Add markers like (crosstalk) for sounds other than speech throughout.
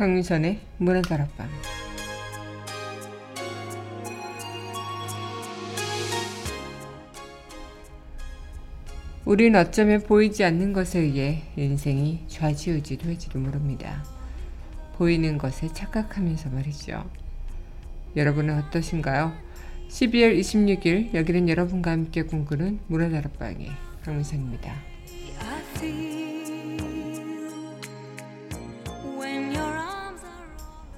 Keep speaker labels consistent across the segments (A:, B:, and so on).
A: 강민선의 문화 다락방 우린 어쩌면 보이지 않는 것에 의해 인생이 좌지우지도 할지도 모릅니다. 보이는 것에 착각하면서 말이죠. 여러분은 어떠신가요? 12월 26일 여기는 여러분과 함께 꿈꾸는 문화다락방의 강민선입니다.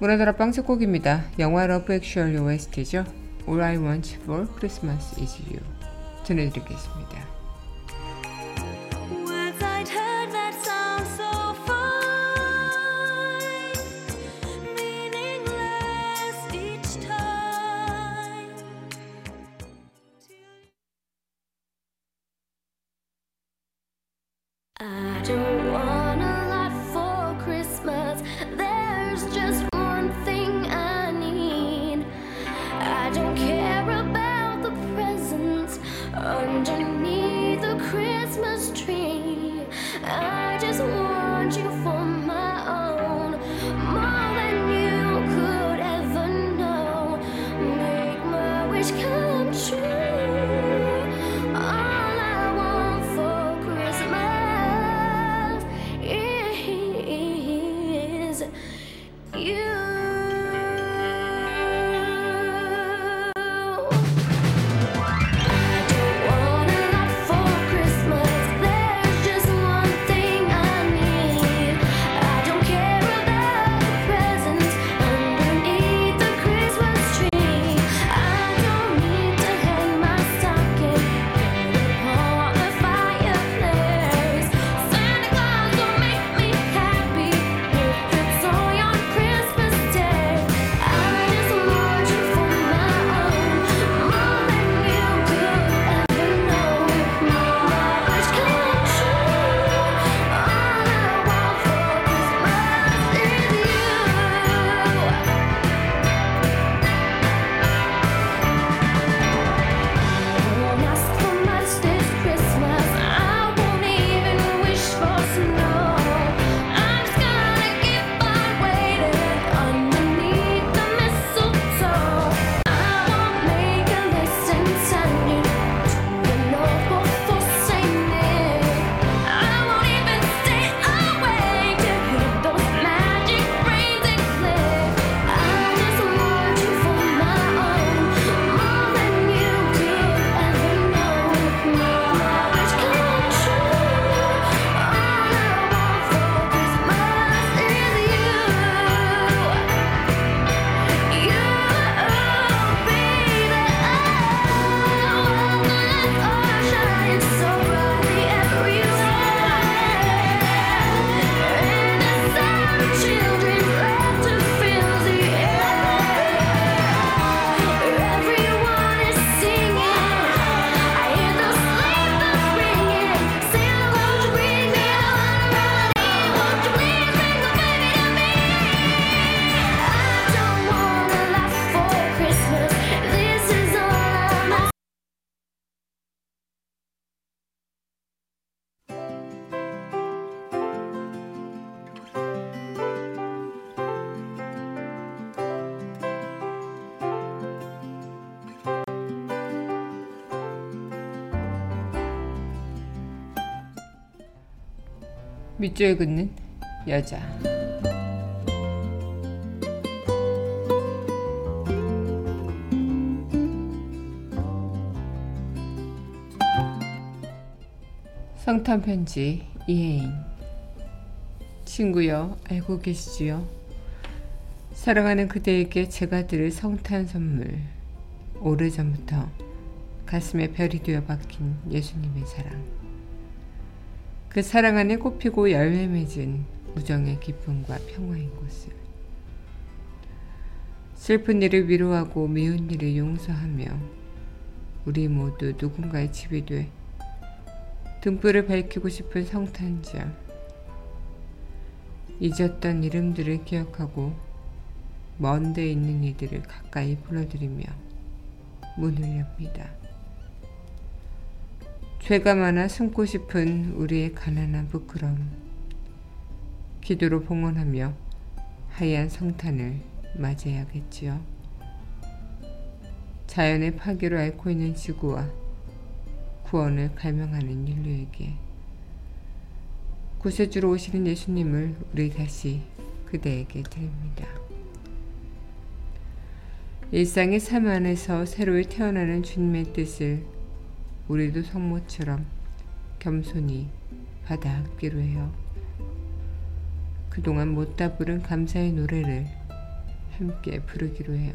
A: 문화다락방 첫 곡입니다. 영화 러브 액츄얼 OST죠. All I Want for Christmas is You 전해드리겠습니다. 밑줄 긋는 여자. 성탄 편지 이혜인. 친구여 알고 계시지요? 사랑하는 그대에게 제가 드릴 성탄 선물. 오래전부터 가슴에 별이 되어 박힌 예수님의 사랑 그 사랑 안에 꽃피고 열매 맺은 우정의 기쁨과 평화인 곳을 슬픈 일을 위로하고 미운 일을 용서하며 우리 모두 누군가의 집이 돼 등불을 밝히고 싶은 성탄절 잊었던 이름들을 기억하고 먼데 있는 이들을 가까이 불러들이며 문을 엽니다. 죄가 많아 숨고 싶은 우리의 가난한 부끄러움. 기도로 봉헌하며
B: 하얀 성탄을 맞이해야겠지요. 자연의 파괴로 앓고 있는 지구와 구원을 갈망하는 인류에게 구세주로 오시는 예수님을 우리 다시 그대에게 드립니다. 일상의 삶 안에서 새로이 태어나는 주님의 뜻을 우리도 성모처럼 겸손히 받아 안기로 해요. 그동안 못다 부른 감사의 노래를 함께 부르기로 해요.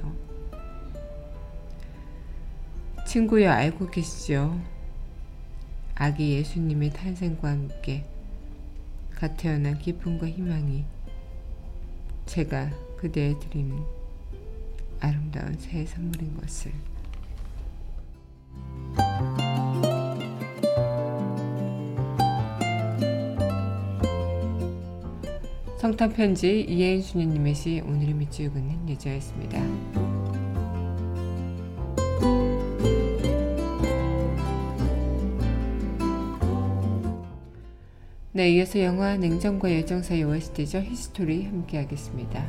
B: 친구여 알고 계시죠? 아기 예수님의 탄생과 함께 갓 태어난 기쁨과 희망이 제가 그대에 드리는 아름다운 새해 선물인 것을 성탄 편지 이해인 수녀님의 시 오늘의 밑줄 긋는 여자였습니다. 네, 이어서 영화 냉정과 열정 사이 OST죠. History 함께 하겠습니다.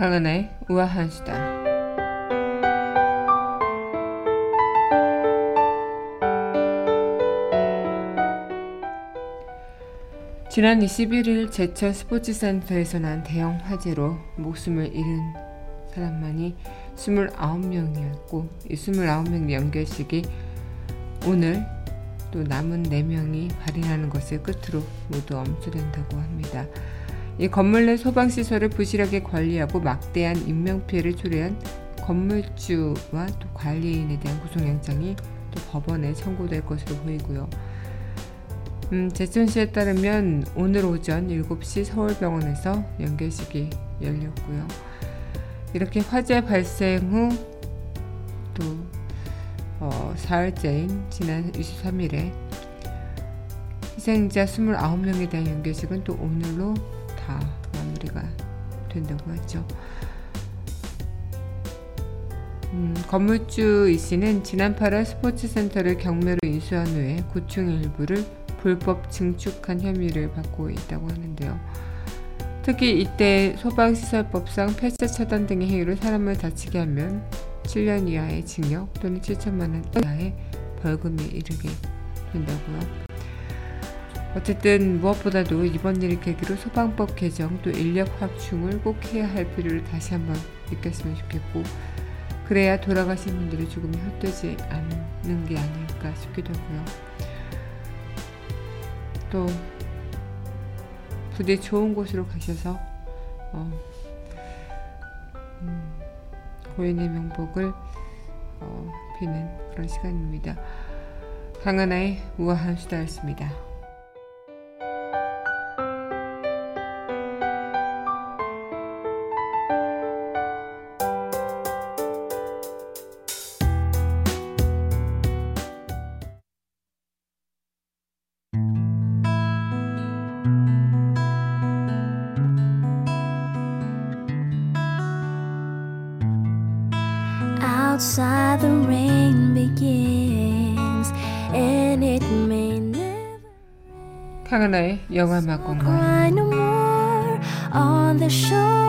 B: 강은하의 우아한 수다. 지난 21일 제천 스포츠센터에서 난 대형 화재로 목숨을 잃은 사람만이 29명이었고 이 29명 연결식이 오늘 또 남은 4명이 발인하는 것을 끝으로 모두 엄수된다고 합니다. 이 건물 내 소방시설을 부실하게 관리하고 막대한 인명피해를 초래한 건물주와 또 관리인에 대한 구속영장이 또 법원에 청구될 것으로 보이고요. 음, 제천시에 따르면 오늘 오전 7시 서울병원에서 연결식이 열렸고요. 이렇게 화재 발생 후또 어, 사흘째인 지난 23일에 희생자 29명에 대한 연결식은 또 오늘로 다 마무리가 된다고 하죠. 음, 건물주 이 씨는 지난 8월 스포츠센터를 경매로 인수한 후에 구충 일부를 불법 증축한 혐의를 받고 있다고 하는데요. 특히 이때 소방시설법상 폐쇄 차단 등의 행위로 사람을 다치게 하면 7년 이하의 징역 또는 7천만 원 이하의 벌금에 이르게 된다고요. 어쨌든 무엇보다도 이번 일을 계기로 소방법 개정 또 인력 확충을 꼭 해야 할 필요를 다시 한번 느꼈으면 좋겠고 그래야 돌아가신 분들의 죽음이 헛되지 않는 게 아닐까 싶기도 하고요. 또 부디 좋은 곳으로 가셔서 어, 음, 고인의 명복을 어, 비는 그런 시간입니다. 강하나의 우아한 수다였습니다. 강하나의 영화 sea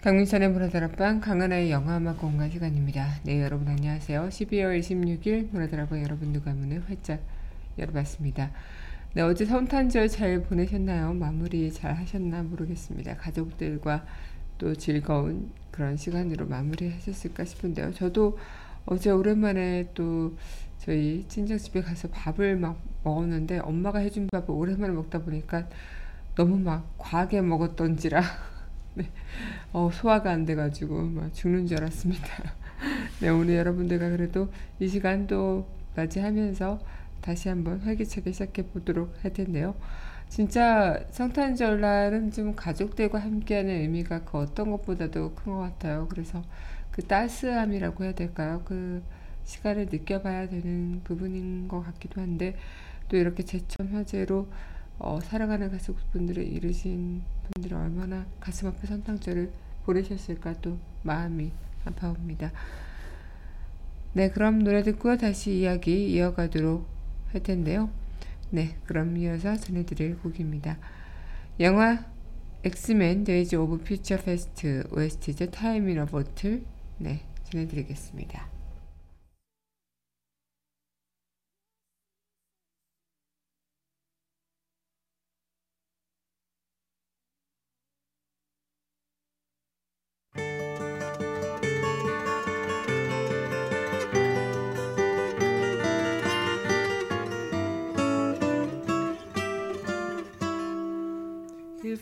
B: 강민선의 문화다락방 강하나의 영화음악 공간 시간입니다. 네 여러분 안녕하세요. 12월 26일 문화다락방 여러분 누가 문을 활짝 열어봤습니다. 네, 어제 성탄절 잘 보내셨나요? 마무리 잘 하셨나 모르겠습니다. 가족들과 또 즐거운 그런 시간으로 마무리 하셨을까 싶은데요. 저도 어제 오랜만에 또 저희 친정집에 가서 밥을 막 먹었는데 엄마가 해준 밥을 오랜만에 먹다 보니까 너무 막 과하게 먹었던지라 (laughs) 네. 어, 소화가 안 돼가지고 막 죽는 줄 알았습니다. (laughs) 네, 오늘 여러분들과 그래도 이 시간 또 맞이하면서 다시 한번 활기차게 시작해 보도록 할 텐데요. 진짜 성탄절날은 좀 가족들과 함께하는 의미가 그 어떤 것보다도 큰 것 같아요. 그래서 그 따스함이라고 해야 될까요? 그 시간을 느껴봐야 되는 부분인 것 같기도 한데 또 이렇게 제천 화재로 어, 사랑하는 가족분들을 잃으신 분들이 얼마나 가슴 아픈 성탄절을 보내셨을까 또 마음이 아파옵니다. 네, 그럼 노래 듣고 다시 이야기 이어가도록 할 텐데요. 네, 그럼 이어서 전해드릴 곡입니다. 영화 엑스맨 Days of Future Past OST죠. Time in a Bottle 네, 전해드리겠습니다.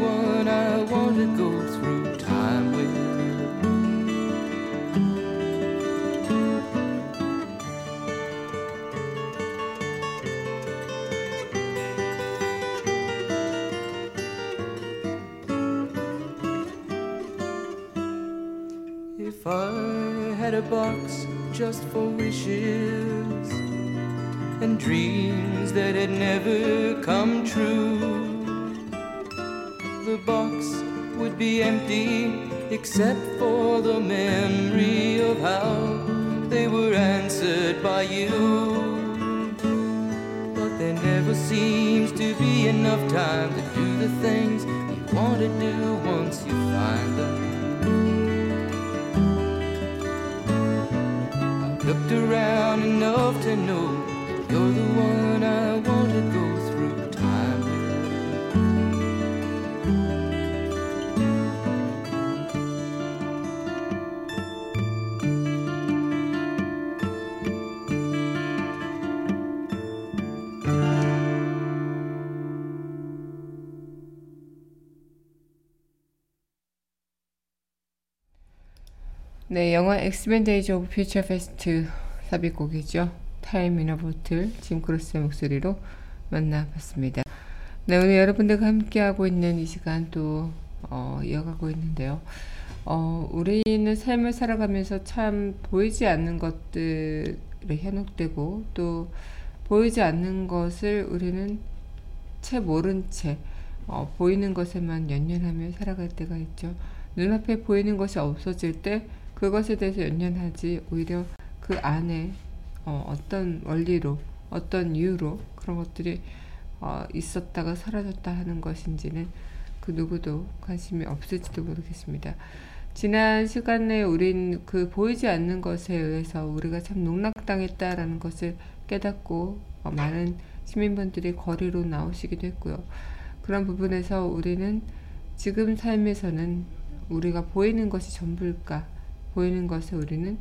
C: one I want to go through time with. If I had a box just for wishes and dreams that had never come true, box would be empty except for the memory of how they were answered by you. But there never seems to be enough time to do the things you want to do once you find them. I've looked around enough to know you're the one I
B: 네, 영화 X-Men Days of Future Past 삽입곡이죠. Time in a Bottle 짐 크로스의 목소리로 만나봤습니다. 네, 오늘 여러분들과 함께하고 있는 이 시간 또 어, 이어가고 있는데요. 어, 우리는 삶을 살아가면서 참 보이지 않는 것들에 현혹되고 또 보이지 않는 것을 우리는 채 모른 채 어, 보이는 것에만 연연하며 살아갈 때가 있죠. 눈앞에 보이는 것이 없어질 때 그것에 대해서 연연하지 오히려 그 안에 어, 어떤 원리로 어떤 이유로 그런 것들이 어, 있었다가 사라졌다 하는 것인지는 그 누구도 관심이 없을지도 모르겠습니다. 지난 시간에 우린 그 보이지 않는 것에 의해서 우리가 참 농락당했다라는 것을 깨닫고 어, 많은 시민분들이 거리로 나오시기도 했고요. 그런 부분에서 우리는 지금 삶에서는 우리가 보이는 것이 전부일까? 보이는 것에 우리는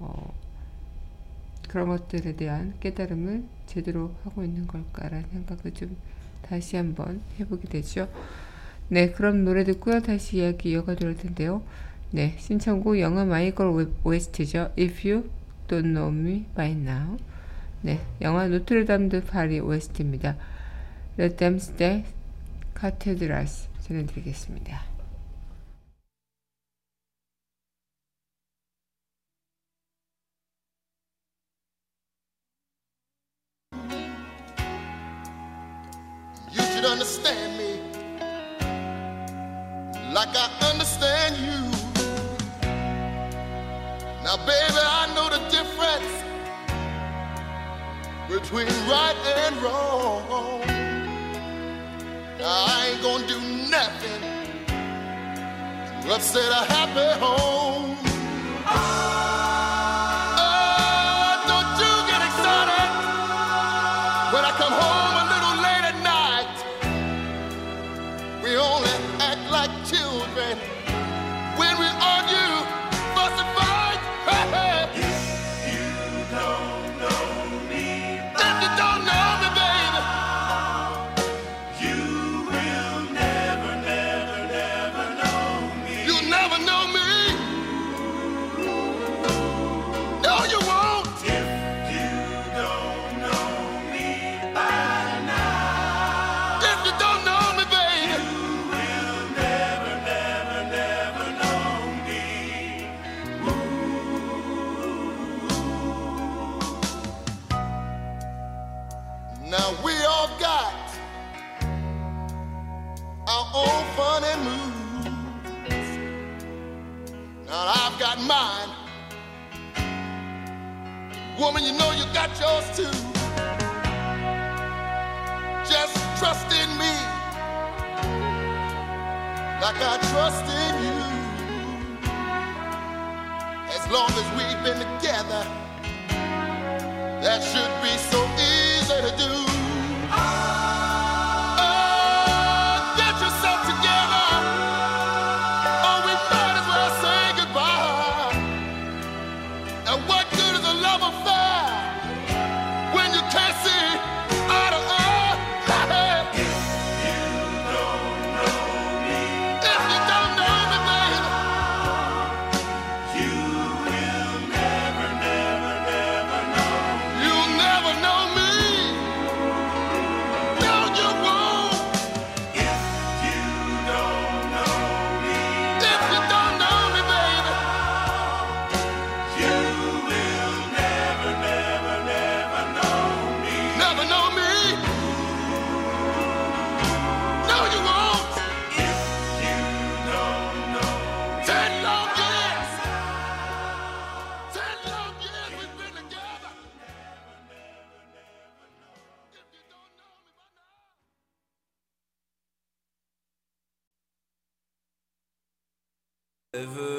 B: 어, 그런 것들에 대한 깨달음을 제대로 하고 있는 걸까라는 생각을 좀 다시 한번 해보게 되죠. 네, 그럼 노래 듣고요. 다시 이야기 이어가도록 텐데요. 네, 신청곡 영화 마이걸 OST죠. If You Don't Know Me By Now. 네, 영화 노트르담 드 파리 OST입니다. Let Them Stay Cathedrals 전해드리겠습니다.
D: Understand me like I understand you. Now, baby, I know the difference between right and wrong. Now, I ain't gonna do nothing to upset a happy home. Funny moves. Now I've got mine. Woman, you know you got yours too. Just trust in me like I trust in you. As long as we've been together, that should be so easy to do.
B: Ever.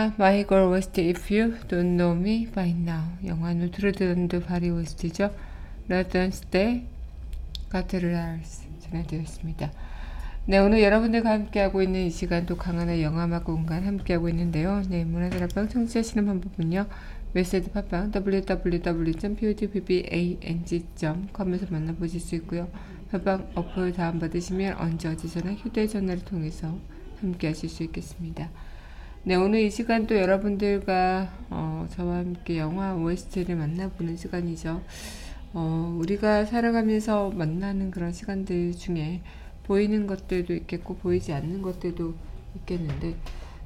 B: 영화 My Girl OST If You Don't Know Me By Now 영화 Notre-Dame de Paris OST죠. Le Temps des Cathédrales 전해드렸습니다. 네, 오늘 여러분들과 함께하고 있는 이 시간 또 강한의 영화음악 공간 함께하고 있는데요. 네, 문화다락방 청취하시는 방법은요. 웨스트 팟빵 www.podbbang.com에서 만나보실 수 있고요. 팟빵 어플 다운받으시면 언제 어디서나 휴대전화를 통해서 함께하실 수 있겠습니다. 네, 오늘 이 시간 또 여러분들과 어, 저와 함께 영화 OST를 만나보는 시간이죠. 어, 우리가 살아가면서 만나는 그런 시간들 중에 보이는 것들도 있겠고 보이지 않는 것들도 있겠는데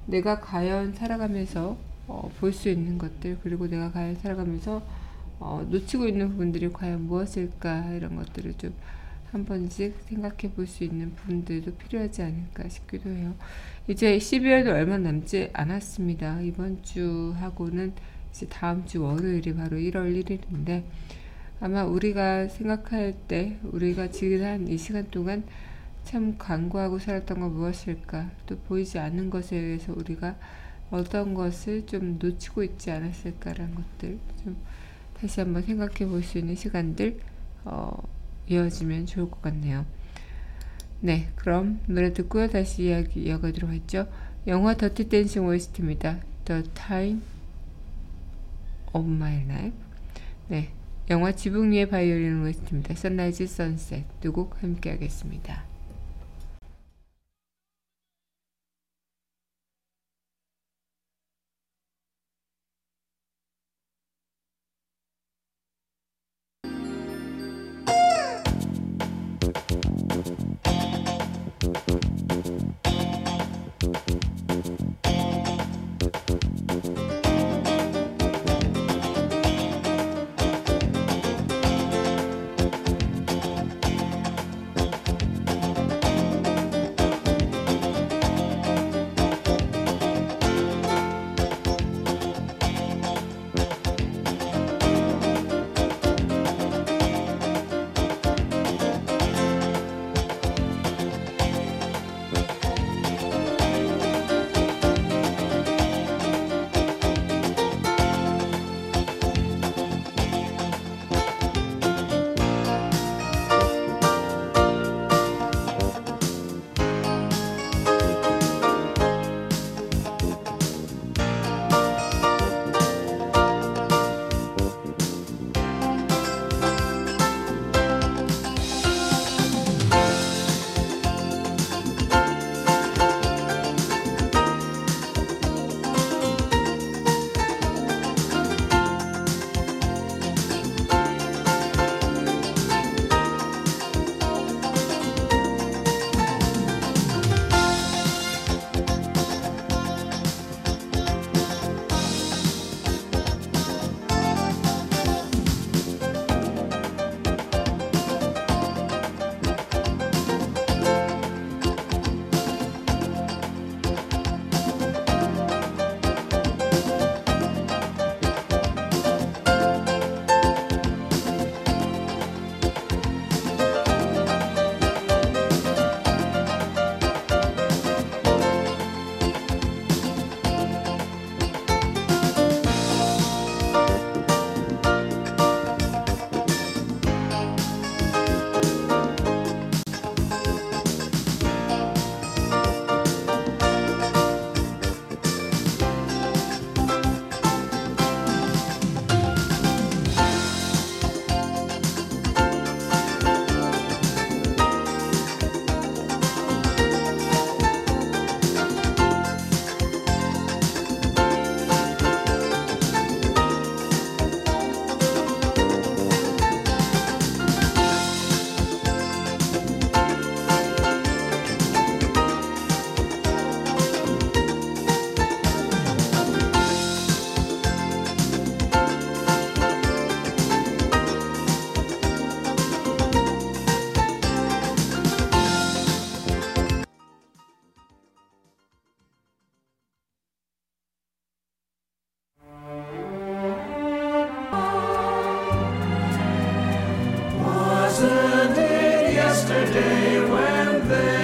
B: 내가 과연 살아가면서 어, 볼 수 있는 것들 그리고 내가 과연 살아가면서 어, 놓치고 있는 부분들이 과연 무엇일까 이런 것들을 좀 한 번씩 생각해 볼 수 있는 부분들도 필요하지 않을까 싶기도 해요. 이제 12월도 얼마 남지 않았습니다. 이번 주하고는 이제 다음 주 월요일이 바로 1월 1일인데 아마 우리가 생각할 때 우리가 지난 이 시간 동안 참 간구하고 살았던 건 무엇일까 또 보이지 않는 것에 의해서 우리가 어떤 것을 좀 놓치고 있지 않았을까라는 것들 좀 다시 한번 생각해 볼 수 있는 시간들 어, 이어지면 좋을 것 같네요. 네, 그럼 노래 듣고요. 다시 이야기 이어가도록 하죠. 영화 더티 댄싱 OST입니다. The Time of My Life. 네, 영화 지붕 위의 바이올린 OST입니다. Sunrise, Sunset 두 곡 함께 하겠습니다.
E: day when
B: they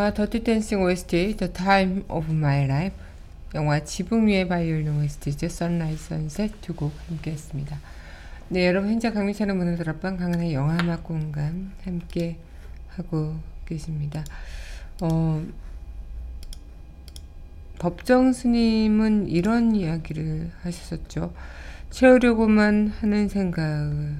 B: 영화 더티 댄싱 OST The Time of My Life 영화 지붕 위의 바이올린 OST죠. Sunrise Sunset 두 곡 함께 했습니다. 네, 여러분 현재 강민찬의 문화들 앞방 강한의 영화 음악 공간 함께 하고 계십니다. 어, 법정 스님은 이런 이야기를 하셨었죠. 채우려고만 하는 생각을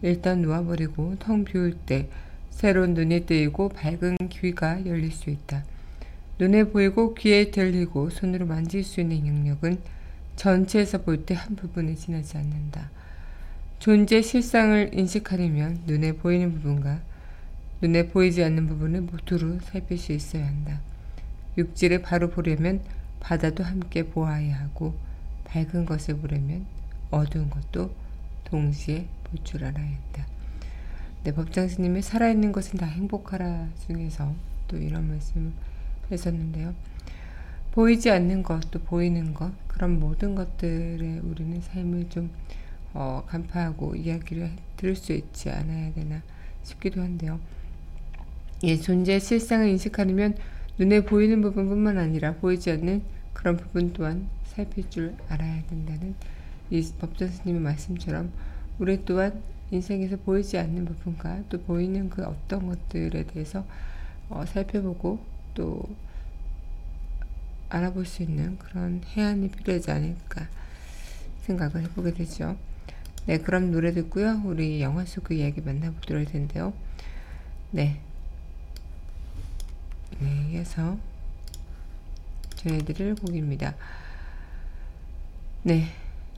B: 일단 놓아버리고 텅 비울 때 새로운 눈이 뜨이고 밝은 귀가 열릴 수 있다. 눈에 보이고 귀에 들리고 손으로 만질 수 있는 영역은 전체에서 볼 때 한 부분을 지나지 않는다. 존재 실상을 인식하려면 눈에 보이는 부분과 눈에 보이지 않는 부분을 모두로 살필 수 있어야 한다. 육지를 바로 보려면 바다도 함께 보아야 하고 밝은 것을 보려면 어두운 것도 동시에 볼 줄 알아야 한다. 네, 법장 스님의 살아있는 것은 다 행복하라 중에서 또 이런 말씀을 했었는데요. 보이지 않는 것, 또 보이는 것, 그런 모든 것들에 우리는 삶을 좀 어, 간파하고 이야기를 들을 수 있지 않아야 되나 싶기도 한데요. 예, 존재의 실상을 인식하려면 눈에 보이는 부분뿐만 아니라 보이지 않는 그런 부분 또한 살필 줄 알아야 된다는 이 법전 스님의 말씀처럼 우리 또한 인생에서 보이지 않는 부분과 또 보이는 그 어떤 것들에 대해서 어, 살펴보고 또 알아볼 수 있는 그런 해안이 필요하지 않을까 생각을 해보게 되죠. 네, 그럼 노래 듣고요. 우리 영화 속 그 이야기 만나보도록 할 텐데요. 네. 네, 이어서 전해드릴 곡입니다. 네.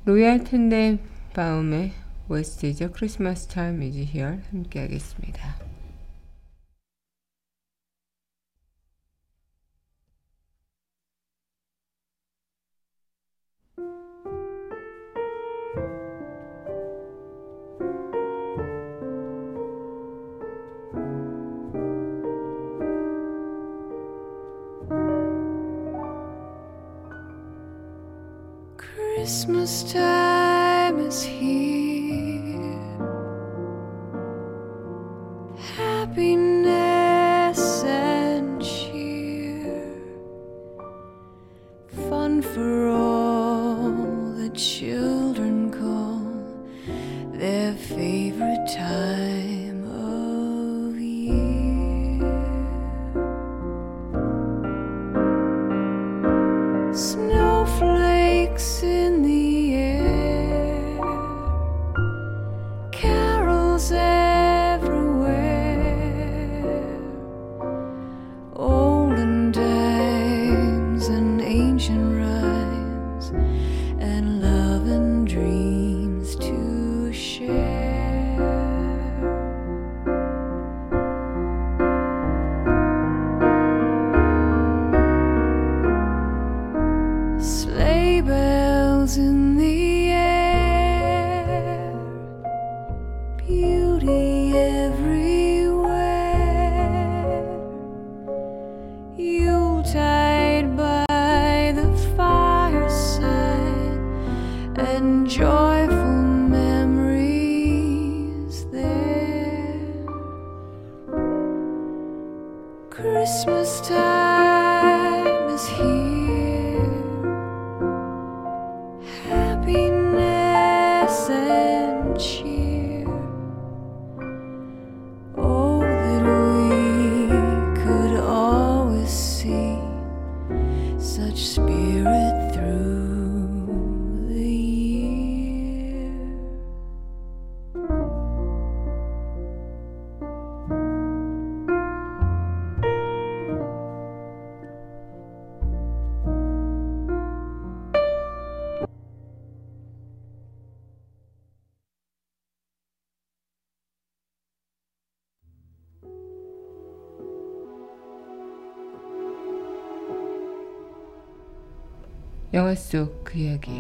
B: Royal Tenenbaum의 OST죠. Christmas Time Is Here 함께 하겠습니다.
F: Christmas time is here.
B: 영화 속 그 이야기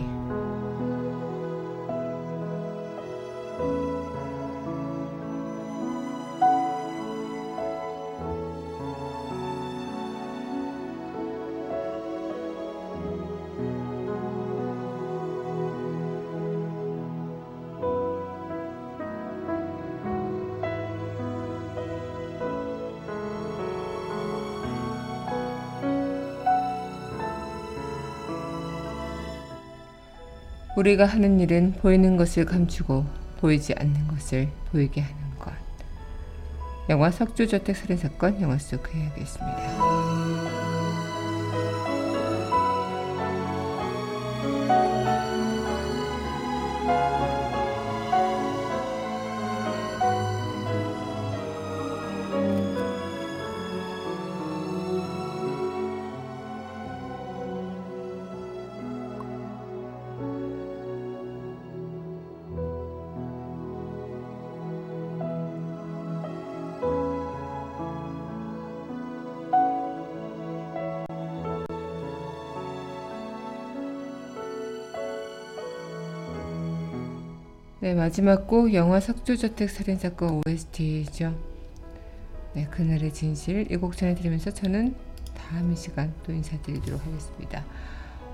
B: 우리가 하는 일은 보이는 것을 감추고 보이지 않는 것을 보이게 하는 것. 영화 석주저택 살인 사건 영화 속 그 이야기였습니다. 네 마지막 곡 영화 석주저택 살인 사건 OST죠. 네 그날의 진실 이 곡 전해드리면서 저는 다음 이 시간 또 인사드리도록 하겠습니다.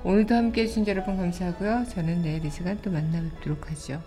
B: 오늘도 함께 해 주신 여러분 감사하고요. 저는 내일 이 시간 또 만나 뵙도록 하죠.